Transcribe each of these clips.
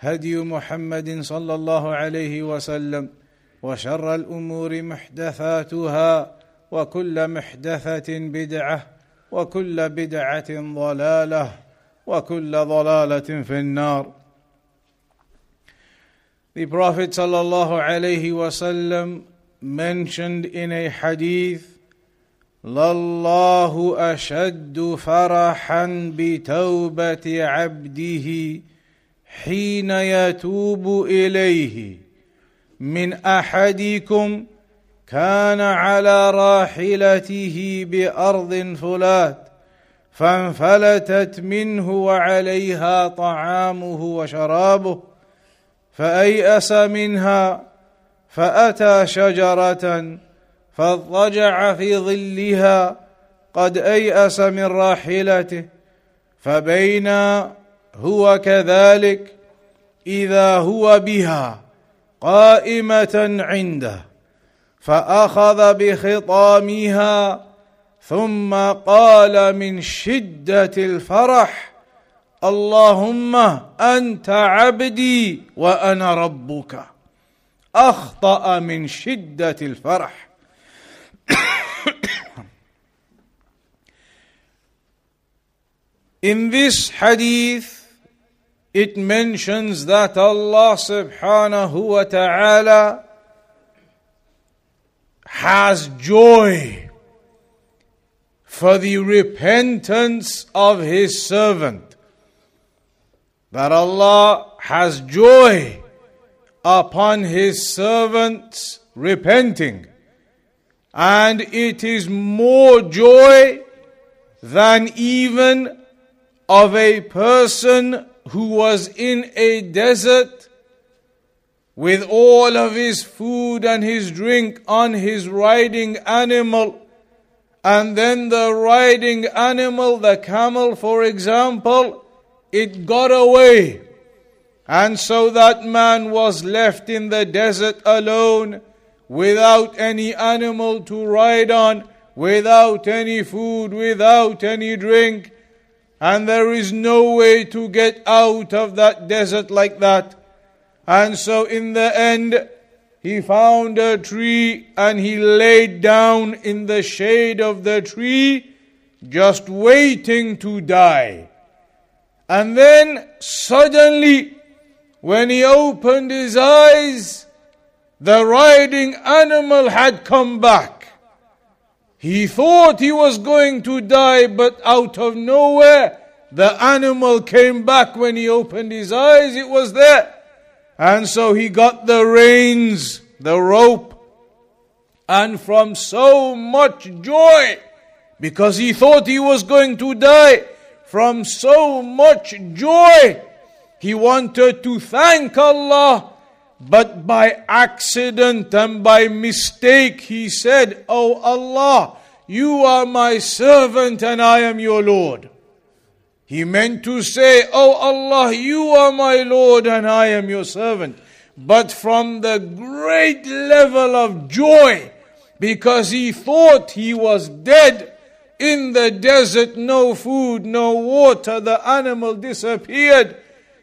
هدي محمد صلى الله عليه وسلم وشر الأمور محدثاتها وكل محدثة بدعة وكل بدعة ضلالة وكل ضلالة في النار. The Prophet sallallahu alaihi wasallam mentioned in a hadith لله أشد فرحا بتوبة عبده حين يتوب إليه من أحدكم كان على راحلته بأرض فلات فانفلتت منه وعليها طعامه وشرابه فأيأس منها فأتى شجرة فاضطجع في ظلها قد أيأس من راحلته فبينا هو كذلك إذا هو بها قائمة عنده فأخذ بخطامها ثم قال من شدة الفرح اللهم أنت عبدي وأنا ربك. أخطأ من شدة الفرح. In this hadith, it mentions that Allah subhanahu wa ta'ala has joy for the repentance of His servant. That Allah has joy upon His servants repenting. And it is more joy than even of a person who was in a desert with all of his food and his drink on his riding animal. And then the riding animal, the camel, for example, it got away. And so that man was left in the desert alone without any animal to ride on, without any food, without any drink. And there is no way to get out of that desert like that. And so in the end, he found a tree and he laid down in the shade of the tree, just waiting to die. And then suddenly, when he opened his eyes, the riding animal had come back. He thought he was going to die, but out of nowhere, the animal came back when he opened his eyes, it was there. And so he got the reins, the rope, and from so much joy, because he thought he was going to die, from so much joy, he wanted to thank Allah but by accident and by mistake, he said, Oh Allah, you are my servant and I am your Lord. He meant to say, Oh Allah, you are my Lord and I am your servant. but from the great level of joy because he thought he was dead in the desert, no food, no water, the animal disappeared.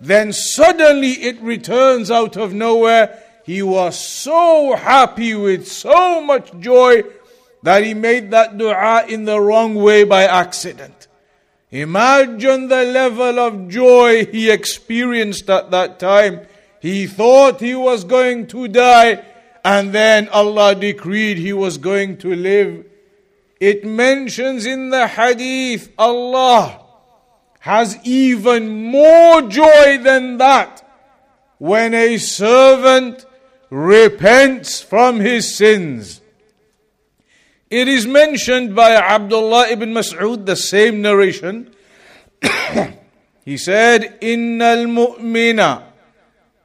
Then suddenly it returns out of nowhere. He was so happy with so much joy that he made that dua in the wrong way by accident. Imagine the level of joy he experienced at that time. He thought he was going to die, and then Allah decreed he was going to live. It mentions in the hadith Allah has even more joy than that when a servant repents from his sins. It is mentioned by Abdullah ibn Mas'ud, the same narration. he said, إن المؤمن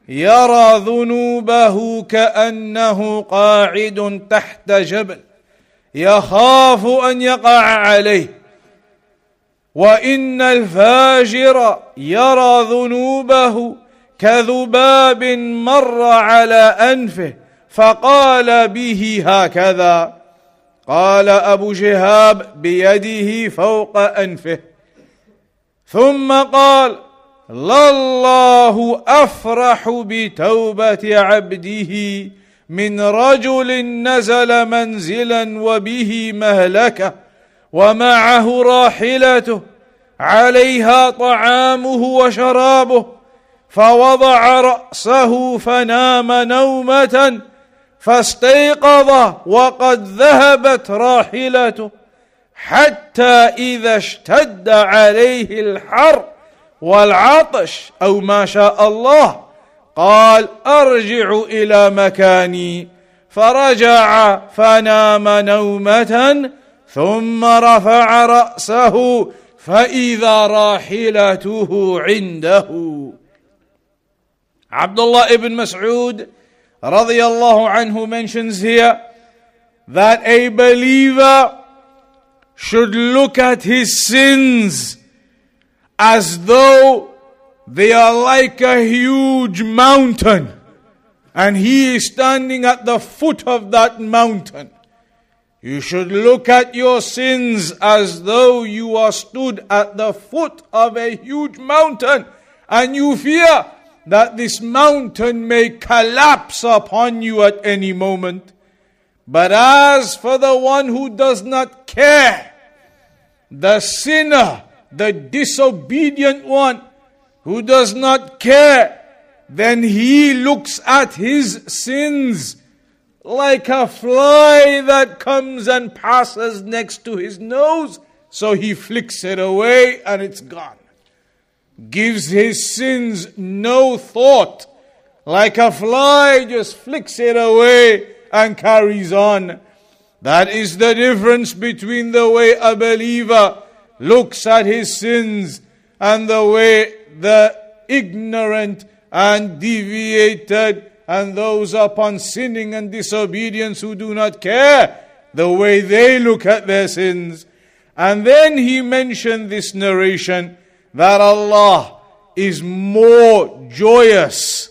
يرى ذنوبه كأنه قاعد تحت جبل يخاف أن يقع عليه وإن الفاجر يرى ذنوبه كذباب مر على أنفه فقال به هكذا. قال أبو شهاب بيده فوق أنفه. ثم قال لله أفرح بتوبة عبده من رجل نزل منزلا وبه مهلكه. ومعه راحلته عليها طعامه وشرابه فوضع رأسه فنام نومة فاستيقظ وقد ذهبت راحلته حتى إذا اشتد عليه الحر والعطش أو ما شاء الله قال أرجع إلى مكاني فرجع فنام نومة ثم رفع راسه فاذا راحلته عنده عبد الله ابن مسعود radiallahu anhu mentions here that a believer should look at his sins as though they are like a huge mountain and he is standing at the foot of that mountain. You should look at your sins as though you are stood at the foot of a huge mountain and you fear that this mountain may collapse upon you at any moment. But as for the one who does not care, the sinner, the disobedient one, who does not care, then he looks at his sins like a fly that comes and passes next to his nose. So he flicks it away and it's gone gives his sins no thought, like a fly just flicks it away and carries on. That is the difference between the way a believer looks at his sins and the way the ignorant and deviated and those upon sinning and disobedience who do not care the way they look at their sins. And then he mentioned this narration that Allah is more joyous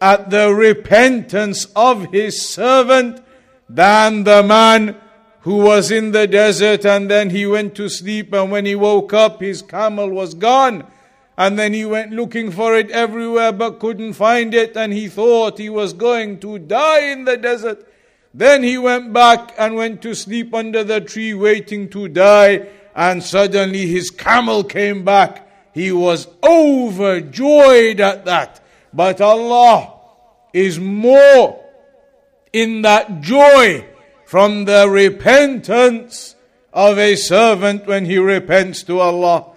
at the repentance of His servant than the man who was in the desert and then he went to sleep and when he woke up his camel was gone and then he went looking for it everywhere but couldn't find it and he thought he was going to die in the desert then he went back and went to sleep under the tree waiting to die and suddenly his camel came back he was overjoyed at that. But Allah is more in that joy from the repentance of a servant when he repents to Allah.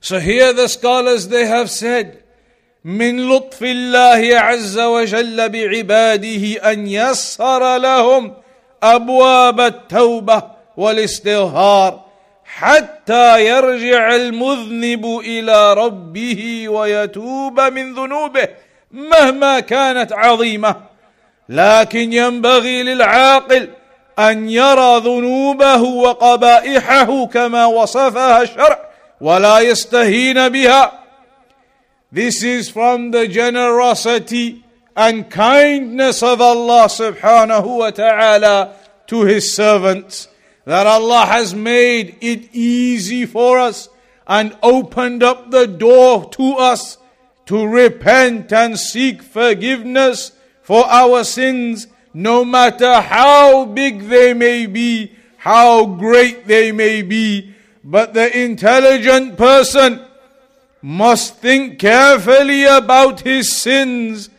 So here the scholars they have said من لطف الله عز وجل بعباده ان يسر لهم ابواب التوبه والاستغفار حتى يرجع المذنب إلى ربه ويتوب من ذنوبه مهما كانت عظيمه لكن ينبغي للعاقل ان يرى ذنوبه وقبائحه كما وصفها الشرع ولا يستهين بها This is from the generosity and kindness of Allah subhanahu wa ta'ala to His servants. That Allah has made it easy for us and opened up the door to us to repent and seek forgiveness for our sins, no matter how big they may be, how great they may be. But the intelligent person must think carefully about his sins.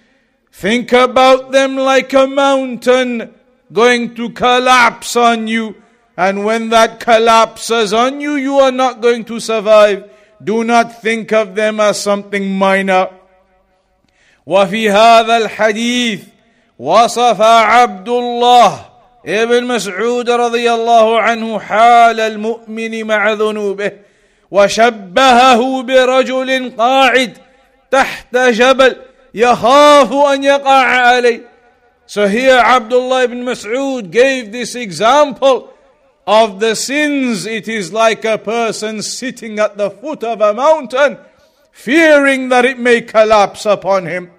Think about them like a mountain going to collapse on you. And when that collapses on you, you are not going to survive. Do not think of them as something minor. وفي هذا الحديث وصف عبد الله ابن مسعود رضي الله عنه حال المؤمن مع ذنوبه وشبهه برجل قاعد تحت جبل يخاف ان يقع عليه So here Abdullah ibn Mas'ud gave this example of the sins. It is like a person sitting at the foot of a mountain, fearing that it may collapse upon him.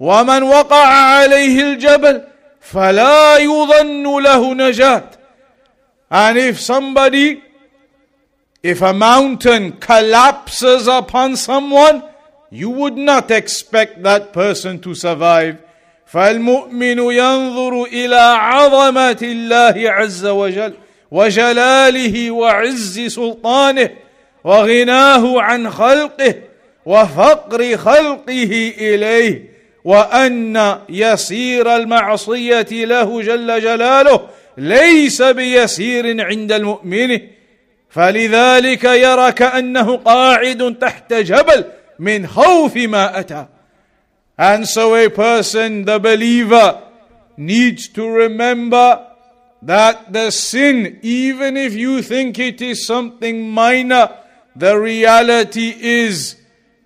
ومن وقع عليه الجبل فلا يظن له نجاة and if somebody if a mountain collapses upon someone you would not expect that person to survive فالمؤمن ينظر إلى عظمه الله عز وجل وجلاله وعز سلطانه وغناه عن خلقه وفقر خلقه اليه وان يسير المعصيه له جل جلاله ليس بيسير عند المؤمن فلذلك يرى كانه قاعد تحت جبل من خوف ما اتى and so a person the believer needs to remember that the sin even if you think it is something minor the reality is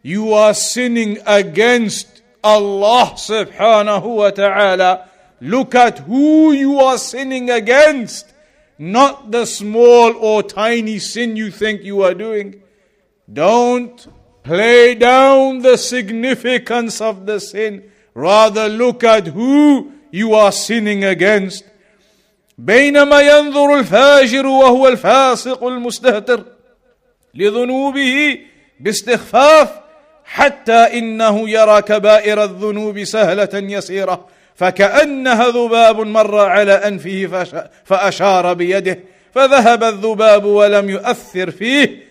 you are sinning against Allah subhanahu wa ta'ala. Look at who you are sinning against, not the small or tiny sin you think you are doing. Don't play down the significance of the sin. Rather look at who you are sinning against. بينما ينظر الفاجر وهو الفاسق المستهتر لذنوبه باستخفاف حتى إنه يرى كبائر الذنوب سهلة يسيرة فكأنها ذباب مر على أنفه فأشار بيده فذهب الذباب ولم يؤثر فيه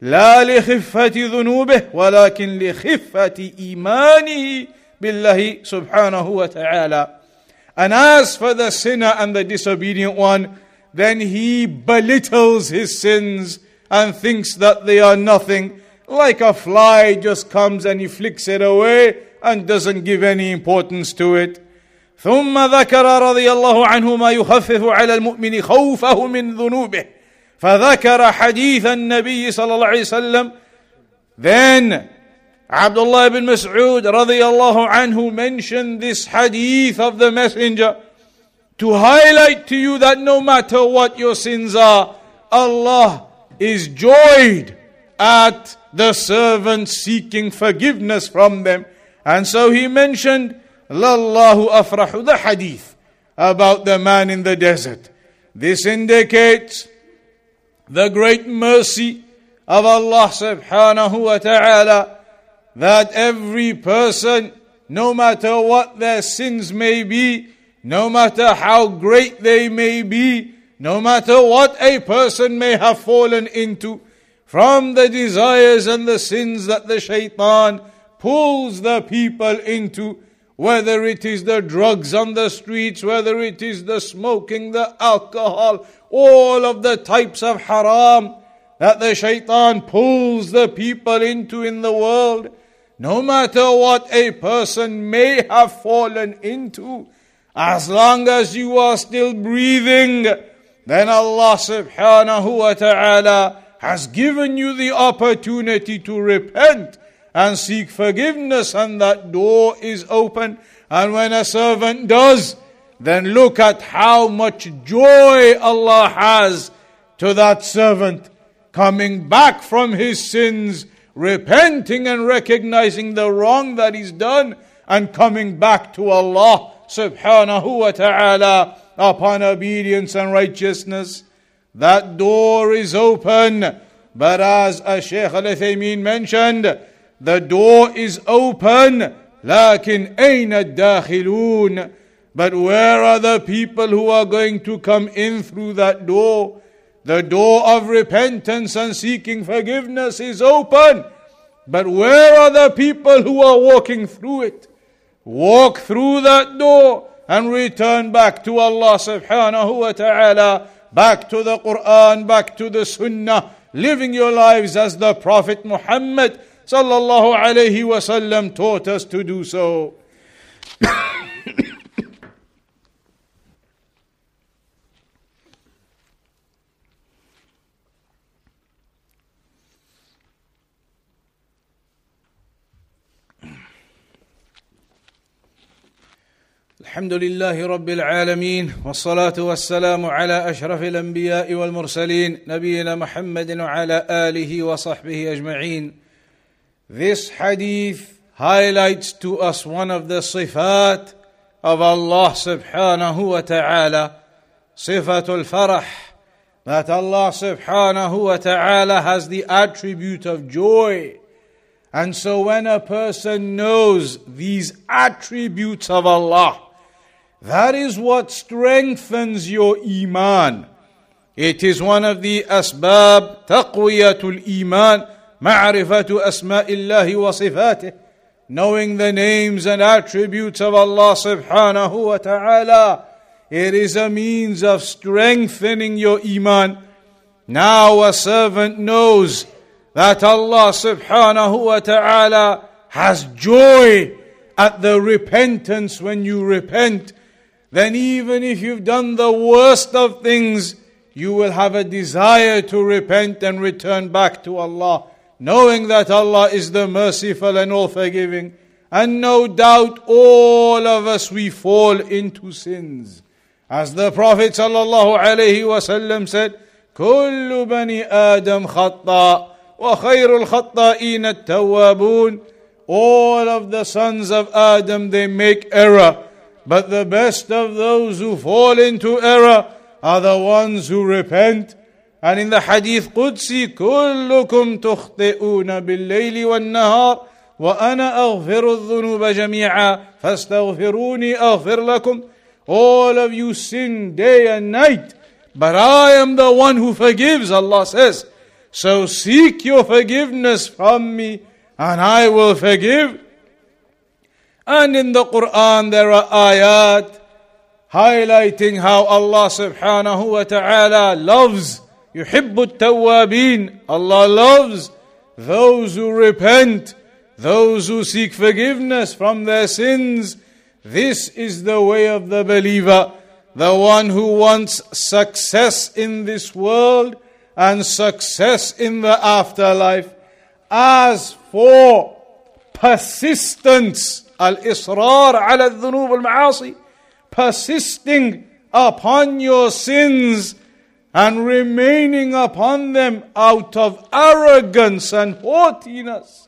لا لخفة ذنوبه ولكن لخفة إيمانه بالله سبحانه وتعالى. And as for the sinner and the disobedient one, then he belittles his sins and thinks that they are nothing. like a fly just comes and he flicks it away and doesn't give any importance to it. ثم ذكر رضي الله عنه ما يخفف على المؤمن خوفه من ذنوبه فذكر حديث النبي صلى الله عليه وسلم then Abdullah ibn Mas'ud رضي الله عنه mentioned this hadith of the messenger to highlight to you that no matter what your sins are Allah is joyed at the servants seeking forgiveness from them. And so he mentioned, Lallahu afrahu, the hadith about the man in the desert. This indicates the great mercy of Allah subhanahu wa ta'ala that every person, no matter what their sins may be, no matter how great they may be, no matter what a person may have fallen into, from the desires and the sins that the shaitan pulls the people into, whether it is the drugs on the streets, whether it is the smoking, the alcohol, all of the types of haram that the shaitan pulls the people into in the world, no matter what a person may have fallen into, as long as you are still breathing, then Allah subhanahu wa ta'ala has given you the opportunity to repent and seek forgiveness, and that door is open. And when a servant does, then look at how much joy Allah has to that servant coming back from his sins repenting and recognizing the wrong that he's done and coming back to Allah subhanahu wa ta'ala upon obedience and righteousness. That door is open. But as Shaykh Al Uthaymeen mentioned, the door is open. لكن أين الداخلون But where are the people who are going to come in through that door? The door of repentance and seeking forgiveness is open. But where are the people who are walking through it? Walk through that door and return back to Allah subhanahu wa ta'ala, back to the Quran, back to the Sunnah, living your lives as the Prophet Muhammad sallallahu alayhi wasallam taught us to do so. الحمد لله رب العالمين والصلاه والسلام على اشرف الانبياء والمرسلين نبينا محمد وعلى اله وصحبه اجمعين This hadith highlights to us one of the sifat of Allah wa ta'ala sifatul farah that Allah wa ta'ala has the attribute of joy and so when a person knows these attributes of Allah that is what strengthens your iman. It is one of the asbab taqwiyatul iman ma'rifatu asma'illahi wa sifatih knowing the names and attributes of Allah subhanahu wa ta'ala. It is a means of strengthening your iman. Now a servant knows that Allah subhanahu wa ta'ala has joy at the repentance when you repent then even if you've done the worst of things, you will have a desire to repent and return back to Allah, knowing that Allah is the merciful and all forgiving. And no doubt all of us we fall into sins. As the Prophet ﷺ said, كل بني آدم خطأ وخير الخطائين التوابون All of the sons of Adam, they make error. But the best of those who fall into error are the ones who repent. And in the hadith Qudsi, كلكم تخطئون بالليل والنهار وأنا أغفر الذنوب جميعا فاستغفروني أغفر لكم All of you sin day and night, but I am the one who forgives, Allah says. So seek your forgiveness from me, and I will forgive. And in the Quran, there are ayat highlighting how Allah subhanahu wa ta'ala loves, يحب التوابين Allah loves those who repent, those who seek forgiveness from their sins. This is the way of the believer, the one who wants success in this world and success in the afterlife. As for persistence, al-israr ala dhunub al-ma'asi, persisting upon your sins and remaining upon them out of arrogance and haughtiness.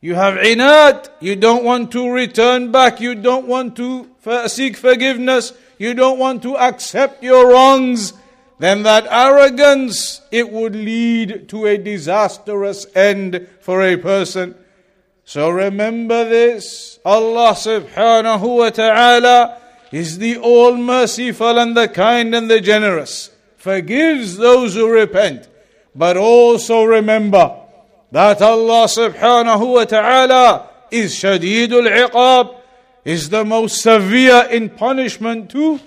You have inat, you don't want to return back, you don't want to seek forgiveness, you don't want to accept your wrongs, then that arrogance, it would lead to a disastrous end for a person. So remember this. Allah subhanahu wa ta'ala is the all merciful and the kind and the generous, forgives those who repent. But also remember that Allah subhanahu wa ta'ala is shadidul iqab, is the most severe in punishment too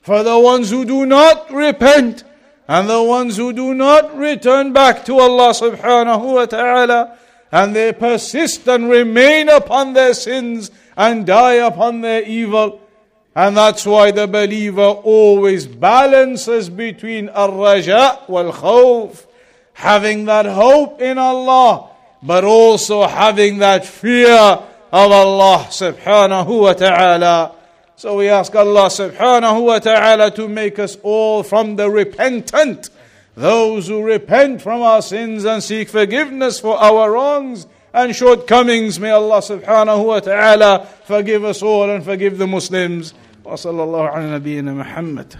for the ones who do not repent and the ones who do not return back to Allah subhanahu wa ta'ala and they persist and remain upon their sins and die upon their evil. And that's why the believer always balances between al-raja wal-khawf, having that hope in Allah, but also having that fear of Allah subhanahu wa ta'ala. So we ask Allah subhanahu wa ta'ala to make us all from the repentant those who repent from our sins and seek forgiveness for our wrongs and shortcomings. May Allah subhanahu wa ta'ala forgive us all and forgive the Muslims. وصلى الله على نبينا محمد